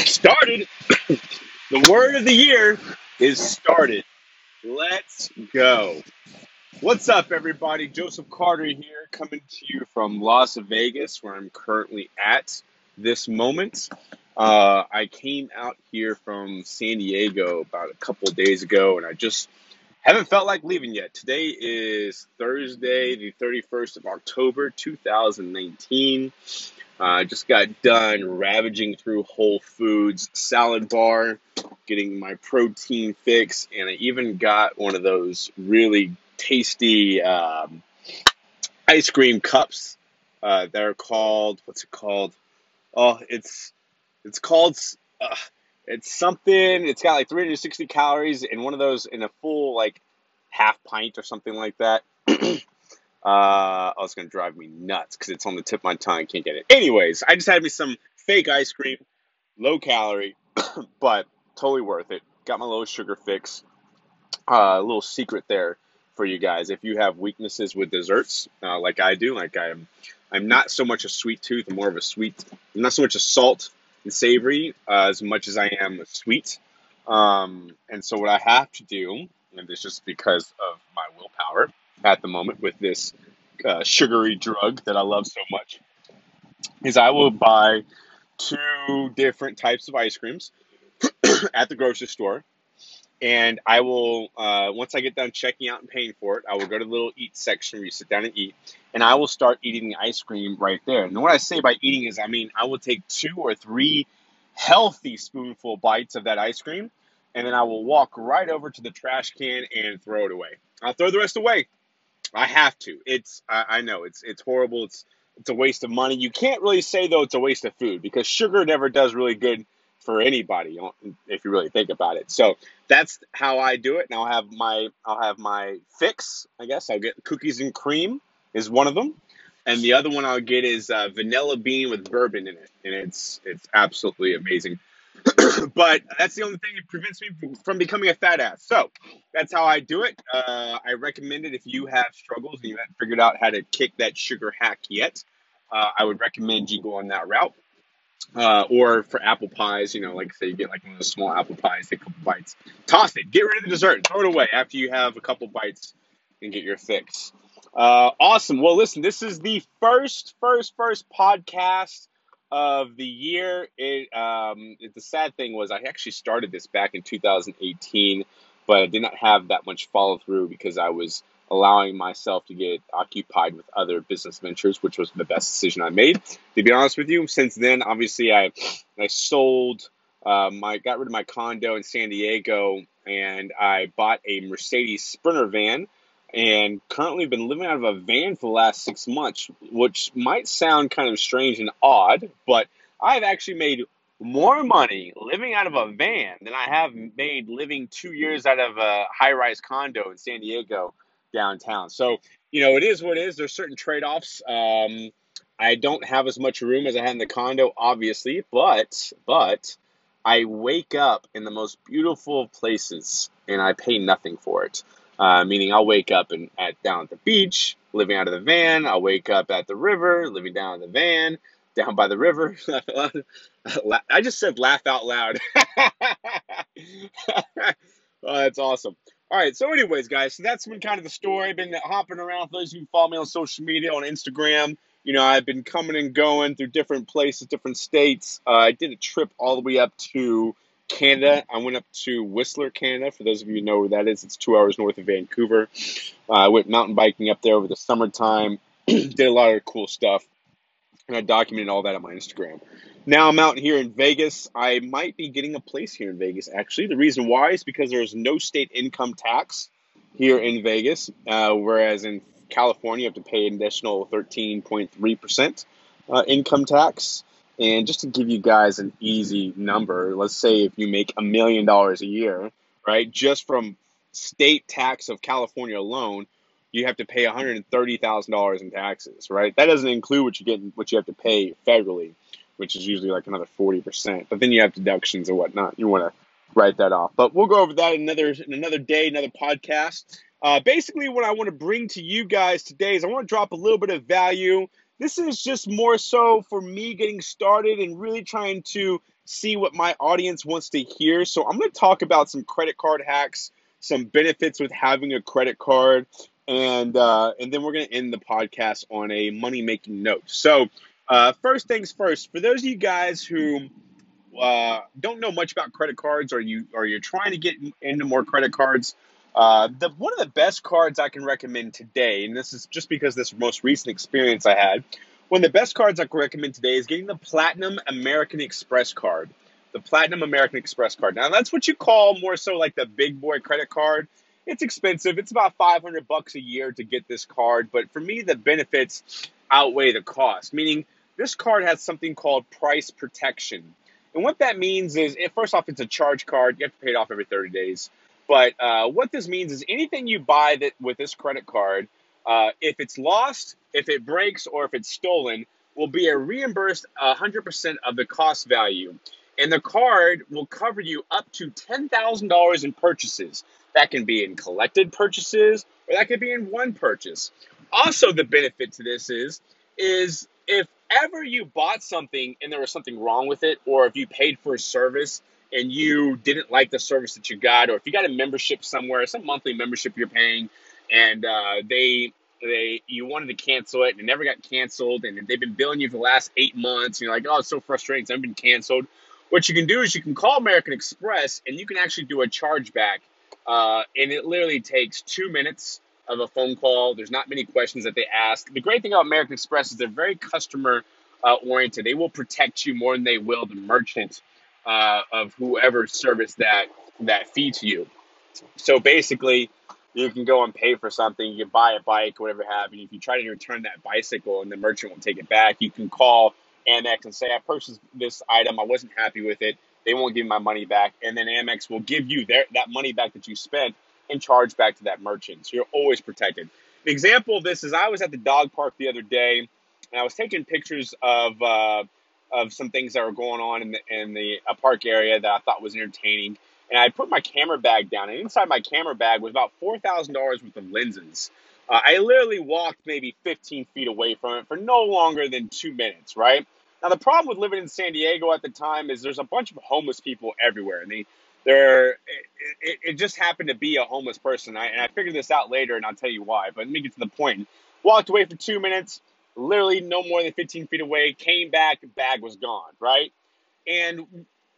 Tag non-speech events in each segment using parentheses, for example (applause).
started. (coughs) the word of the year is started. Let's go. What's up, everybody? Joseph Carter here, coming to you from Las Vegas, where I'm currently at this moment. Uh, I came out here from San Diego about a couple days ago, and I just haven't felt like leaving yet. Today is Thursday, the 31st of October, 2019. I uh, just got done ravaging through Whole Foods salad bar, getting my protein fix, and I even got one of those really tasty um, ice cream cups. Uh, they're called what's it called? Oh, it's it's called uh, it's something. It's got like 360 calories in one of those in a full like half pint or something like that. (clears throat) Uh, oh, it's gonna drive me nuts because it's on the tip of my tongue. I can't get it. Anyways, I just had me some fake ice cream, low calorie, (clears throat) but totally worth it. Got my little sugar fix. Uh, a little secret there for you guys. If you have weaknesses with desserts, uh, like I do, like I'm, I'm not so much a sweet tooth. More of a sweet. I'm not so much a salt savory uh, as much as I am sweet. Um, and so what I have to do, and it's just because of my willpower at the moment with this uh, sugary drug that I love so much is I will buy two different types of ice creams (clears throat) at the grocery store. And I will, uh, once I get done checking out and paying for it, I will go to the little eat section where you sit down and eat, and I will start eating the ice cream right there. And what I say by eating is, I mean, I will take two or three healthy spoonful bites of that ice cream, and then I will walk right over to the trash can and throw it away. I'll throw the rest away I have to. It's I, I know it's it's horrible. It's it's a waste of money. You can't really say though it's a waste of food because sugar never does really good for anybody if you really think about it. So that's how I do it. And I'll have my I'll have my fix. I guess I'll get cookies and cream is one of them, and the other one I'll get is uh, vanilla bean with bourbon in it, and it's it's absolutely amazing. (clears throat) but that's the only thing that prevents me from becoming a fat ass. So that's how I do it. Uh, I recommend it if you have struggles and you haven't figured out how to kick that sugar hack yet. Uh, I would recommend you go on that route. Uh, or for apple pies, you know, like say you get like one of those small apple pies, take a couple bites, toss it, get rid of the dessert, throw it away after you have a couple bites and get your fix. Uh, awesome. Well, listen, this is the first, first, first podcast of the year. It, um, the sad thing was I actually started this back in 2018, but I did not have that much follow through because I was allowing myself to get occupied with other business ventures, which was the best decision I made. To be honest with you, since then, obviously, I I sold. Um, I got rid of my condo in San Diego and I bought a Mercedes Sprinter van and currently been living out of a van for the last six months, which might sound kind of strange and odd, but I've actually made more money living out of a van than I have made living two years out of a high rise condo in San Diego downtown. So, you know, it is what it is. There's certain trade offs. Um, I don't have as much room as I had in the condo, obviously, but, but, I wake up in the most beautiful places and I pay nothing for it. Uh, meaning I'll wake up and at down at the beach, living out of the van. I'll wake up at the river, living down in the van, down by the river. (laughs) I just said laugh out loud. (laughs) oh, that's awesome. All right, so anyways, guys, so that's been kind of the story. I've been hopping around. For those of you who follow me on social media, on Instagram, you know, I've been coming and going through different places, different states. Uh, I did a trip all the way up to Canada. I went up to Whistler, Canada. For those of you who know where that is, it's two hours north of Vancouver. Uh, I went mountain biking up there over the summertime. (clears throat) Did a lot of cool stuff, and I documented all that on my Instagram. Now I'm out here in Vegas. I might be getting a place here in Vegas. Actually, the reason why is because there's no state income tax here in Vegas, uh, whereas in California you have to pay an additional 13.3 percent uh, income tax. And just to give you guys an easy number, let's say if you make a million dollars a year, right, just from state tax of California alone, you have to pay $130,000 in taxes, right? That doesn't include what you get, what you have to pay federally, which is usually like another 40%. But then you have deductions and whatnot. You want to write that off. But we'll go over that another another day, another podcast. Uh, basically, what I want to bring to you guys today is I want to drop a little bit of value this is just more so for me getting started and really trying to see what my audience wants to hear. So I'm going to talk about some credit card hacks, some benefits with having a credit card, and uh, and then we're going to end the podcast on a money making note. So uh, first things first, for those of you guys who uh, don't know much about credit cards, or you or you're trying to get into more credit cards, uh, the one of the best cards I can recommend today, and this is just because this most recent experience I had, one of the best cards I can recommend today is getting the Platinum American Express card. The Platinum American Express card. Now that's what you call more so like the big boy credit card. It's expensive. It's about 500 bucks a year to get this card, but for me the benefits outweigh the cost. Meaning this card has something called price protection. And what that means is, first off, it's a charge card. You have to pay it off every 30 days. But uh, what this means is anything you buy that with this credit card, uh, if it's lost, if it breaks, or if it's stolen, will be a reimbursed 100% of the cost value. And the card will cover you up to $10,000 in purchases. That can be in collected purchases, or that could be in one purchase. Also, the benefit to this is, is if ever you bought something and there was something wrong with it, or if you paid for a service and you didn't like the service that you got, or if you got a membership somewhere, some monthly membership you're paying, and uh, they they you wanted to cancel it and it never got canceled, and they've been billing you for the last eight months, and you're like, oh, it's so frustrating, it's been canceled. What you can do is you can call American Express and you can actually do a chargeback, uh, and it literally takes two minutes of a phone call. There's not many questions that they ask. The great thing about American Express is they're very customer uh, oriented. They will protect you more than they will the merchant uh, of whoever service that that fee to you. So basically, you can go and pay for something. You can buy a bike, whatever have you. If you try to return that bicycle and the merchant won't take it back, you can call Amex and say, "I purchased this item. I wasn't happy with it. They won't give my money back." And then Amex will give you their, that money back that you spent and charge back to that merchant. So you're always protected. An example of this is I was at the dog park the other day, and I was taking pictures of uh, of some things that were going on in the in the uh, park area that I thought was entertaining. And I put my camera bag down, and inside my camera bag was about four thousand dollars worth of lenses. Uh, I literally walked maybe 15 feet away from it for no longer than two minutes, right? Now, the problem with living in San Diego at the time is there's a bunch of homeless people everywhere, and they there it, it, it, just happened to be a homeless person I, and i figured this out later and i'll tell you why but let me get to the point walked away for two minutes literally no more than 15 feet away came back bag was gone right and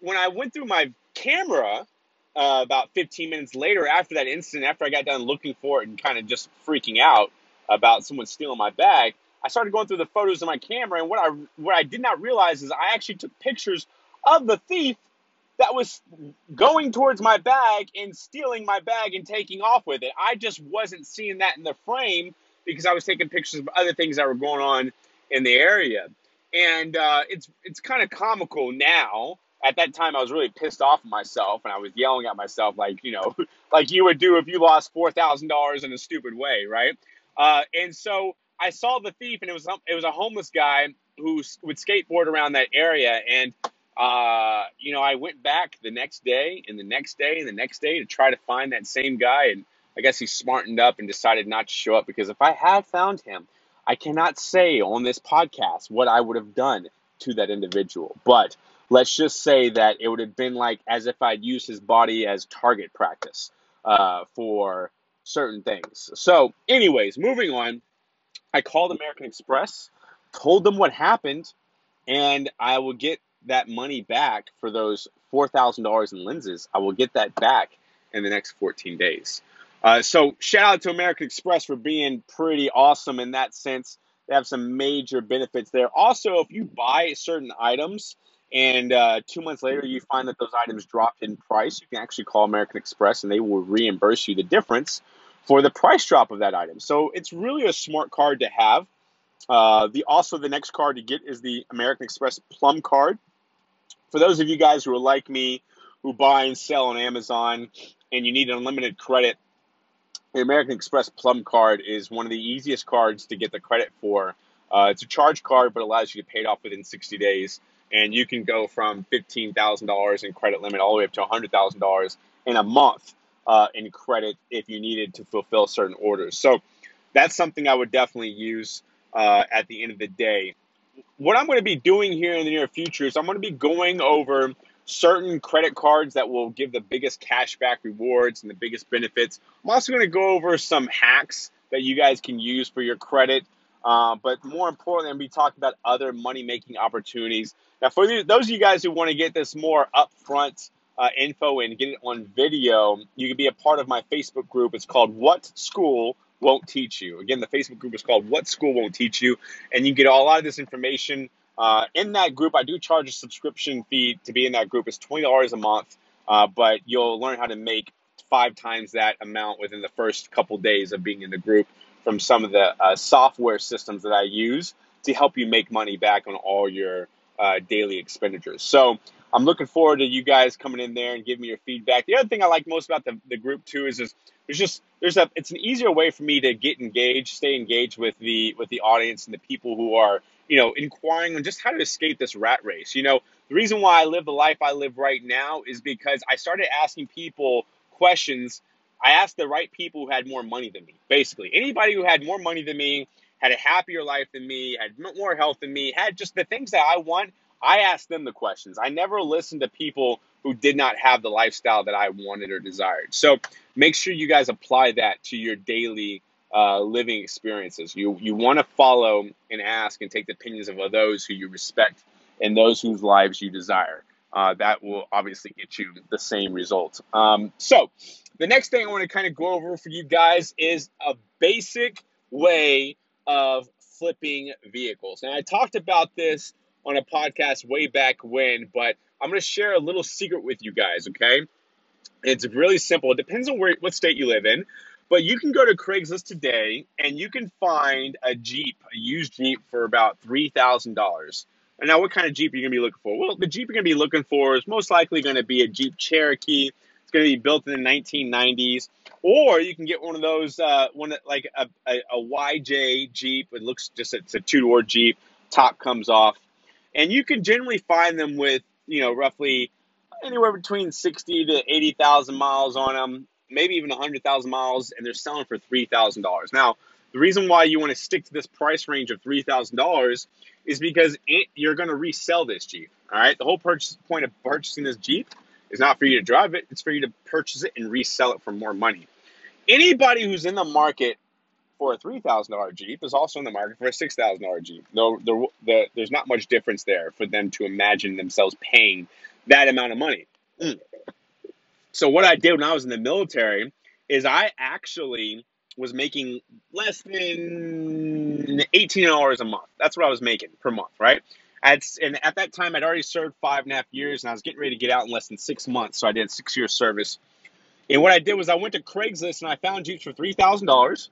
when i went through my camera uh, about 15 minutes later after that incident after i got done looking for it and kind of just freaking out about someone stealing my bag i started going through the photos of my camera and what i what i did not realize is i actually took pictures of the thief that was going towards my bag and stealing my bag and taking off with it. I just wasn't seeing that in the frame because I was taking pictures of other things that were going on in the area. And uh, it's it's kind of comical now. At that time, I was really pissed off at myself, and I was yelling at myself like you know, (laughs) like you would do if you lost four thousand dollars in a stupid way, right? Uh, and so I saw the thief, and it was it was a homeless guy who would skateboard around that area, and uh, you know, I went back the next day and the next day and the next day to try to find that same guy. And I guess he smartened up and decided not to show up because if I had found him, I cannot say on this podcast what I would have done to that individual. But let's just say that it would have been like as if I'd used his body as target practice uh, for certain things. So, anyways, moving on, I called American Express, told them what happened, and I will get that money back for those $4,000 in lenses. I will get that back in the next 14 days. Uh, so shout out to American Express for being pretty awesome in that sense. They have some major benefits there. Also, if you buy certain items and uh, two months later you find that those items dropped in price, you can actually call American Express and they will reimburse you the difference for the price drop of that item. So it's really a smart card to have. Uh, the also the next card to get is the American Express Plum card for those of you guys who are like me, who buy and sell on Amazon, and you need unlimited credit, the American Express Plum card is one of the easiest cards to get the credit for. Uh, it's a charge card, but allows you to pay it off within 60 days. And you can go from $15,000 in credit limit all the way up to $100,000 in a month uh, in credit if you needed to fulfill certain orders. So that's something I would definitely use. uh, at the end of the day. What I'm going to be doing here in the near future is I'm going to be going over certain credit cards that will give the biggest cashback rewards and the biggest benefits. I'm also going to go over some hacks that you guys can use for your credit. Uh, but more importantly, I'm going to be talking about other money making opportunities. Now, for those of you guys who want to get this more upfront uh, info and get it on video, you can be a part of my Facebook group. It's called What School Won't Teach You. Again, the Facebook group is called What School Won't Teach You, and you get a lot of this information uh, in that group. I do charge a subscription fee to be in that group. It's twenty dollars a month, uh, but you'll learn how to make five times that amount within the first couple days of being in the group from some of the uh, software systems that I use to help you make money back on all your uh, daily expenditures. So I'm looking forward to you guys coming in there and giving me your feedback. The other thing I like most about the, the group too is, is there's just there's a it's an easier way for me to get engaged, stay engaged with the with the audience and the people who are you know inquiring on just how to escape this rat race. You know the reason why I live the life I live right now is because I started asking people questions. I asked the right people who had more money than me. Basically, anybody who had more money than me had a happier life than me, had more health than me, had just the things that I want. I asked them the questions. I never listened to people who did not have the lifestyle that I wanted or desired. So make sure you guys apply that to your daily uh, living experiences. You you want to follow and ask and take the opinions of those who you respect and those whose lives you desire. Uh, that will obviously get you the same result. Um, so the next thing I want to kind of go over for you guys is a basic way of flipping vehicles. And I talked about this on a podcast way back when, but I'm going to share a little secret with you guys, okay? It's really simple. It depends on where what state you live in, but you can go to Craigslist today and you can find a Jeep, a used Jeep for about $3,000. And now what kind of Jeep are you going to be looking for? Well, the Jeep you're going to be looking for is most likely going to be a Jeep Cherokee. It's going to be built in the 1990s. Or you can get one of those, uh, one like a, a, a YJ Jeep. It looks just, it's a two door Jeep. Top comes off and you can generally find them with you know roughly anywhere between sixty to eighty thousand miles on them, maybe even hundred thousand miles, and they're selling for three thousand dollars. Now, the reason why you want to stick to this price range of three thousand dollars is because it, you're going to resell this Jeep. All right, the whole purchase point of purchasing this Jeep is not for you to drive it; it's for you to purchase it and resell it for more money. Anybody who's in the market for a three thousand dollar Jeep is also in the market for a six thousand dollar Jeep. No, the, the, there's not much difference there for them to imagine themselves paying that amount of money. Mm. So what I did when I was in the military is I actually was making less than eighteen dollars a month. That's what I was making per month, right? And at that time, I'd already served five and a half years, and I was getting ready to get out in less than six months. So I did six years service. And what I did was I went to Craigslist and I found Jeeps for three thousand dollars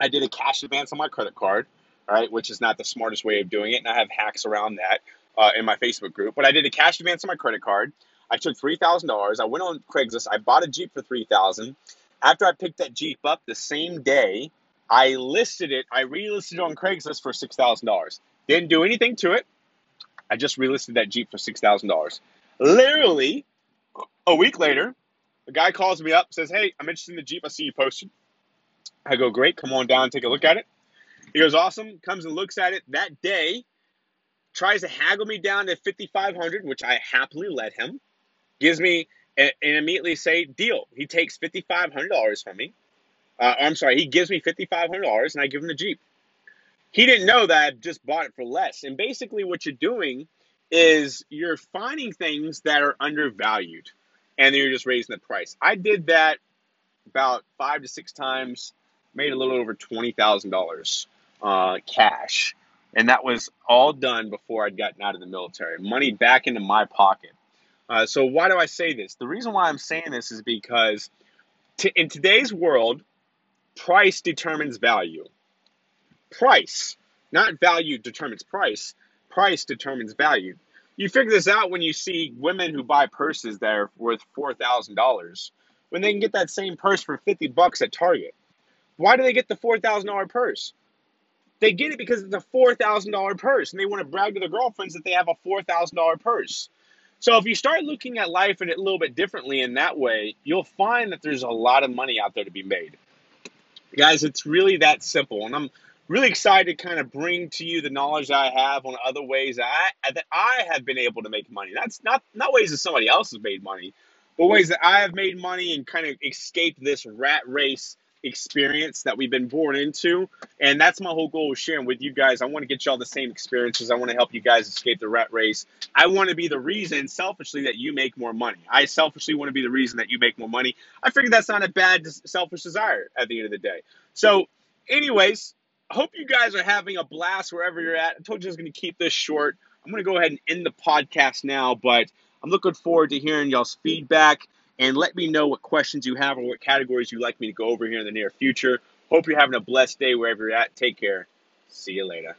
I did a cash advance on my credit card, right, which is not the smartest way of doing it, and I have hacks around that uh, in my Facebook group. But I did a cash advance on my credit card. I took three thousand dollars. I went on Craigslist. I bought a Jeep for three thousand. After I picked that Jeep up the same day, I listed it. I relisted it on Craigslist for six thousand dollars. Didn't do anything to it. I just relisted that Jeep for six thousand dollars. Literally, a week later, a guy calls me up, says, "Hey, I'm interested in the Jeep. I see you posted." I go, great, come on down, take a look at it. He goes, awesome, comes and looks at it that day, tries to haggle me down to 5500 which I happily let him, gives me, and immediately say, deal. He takes $5,500 from me. Uh, I'm sorry, he gives me $5,500 and I give him the Jeep. He didn't know that I just bought it for less. And basically, what you're doing is you're finding things that are undervalued and then you're just raising the price. I did that about five to six times made a little over $20,000 uh, cash. And that was all done before I'd gotten out of the military. Money back into my pocket. Uh, so, why do I say this? The reason why I'm saying this is because t- in today's world, price determines value. Price, not value determines price. Price determines value. You figure this out when you see women who buy purses that are worth $4,000 when they can get that same purse for 50 bucks at Target. Why do they get the $4,000 purse? They get it because it's a $4,000 purse and they want to brag to their girlfriends that they have a $4,000 purse. So if you start looking at life in a little bit differently in that way, you'll find that there's a lot of money out there to be made. Guys, it's really that simple. And I'm really excited to kind of bring to you the knowledge that I have on other ways that I that I have been able to make money. That's not not ways that somebody else has made money, but ways that I have made money and kind of escaped this rat race experience that we've been born into. And that's my whole goal of sharing with you guys. I want to get y'all the same experiences. I want to help you guys escape the rat race. I want to be the reason, selfishly, that you make more money. I selfishly want to be the reason that you make more money. I figure that's not a bad selfish desire at the end of the day. So, anyways, hope you guys are having a blast wherever you're at. I told you I was going to keep this short. I'm going to go ahead and end the podcast now, but I'm looking forward to hearing y'all's feedback and let me know what questions you have or what categories you'd like me to go over here in the near future. Hope you're having a blessed day wherever you're at. Take care. See you later.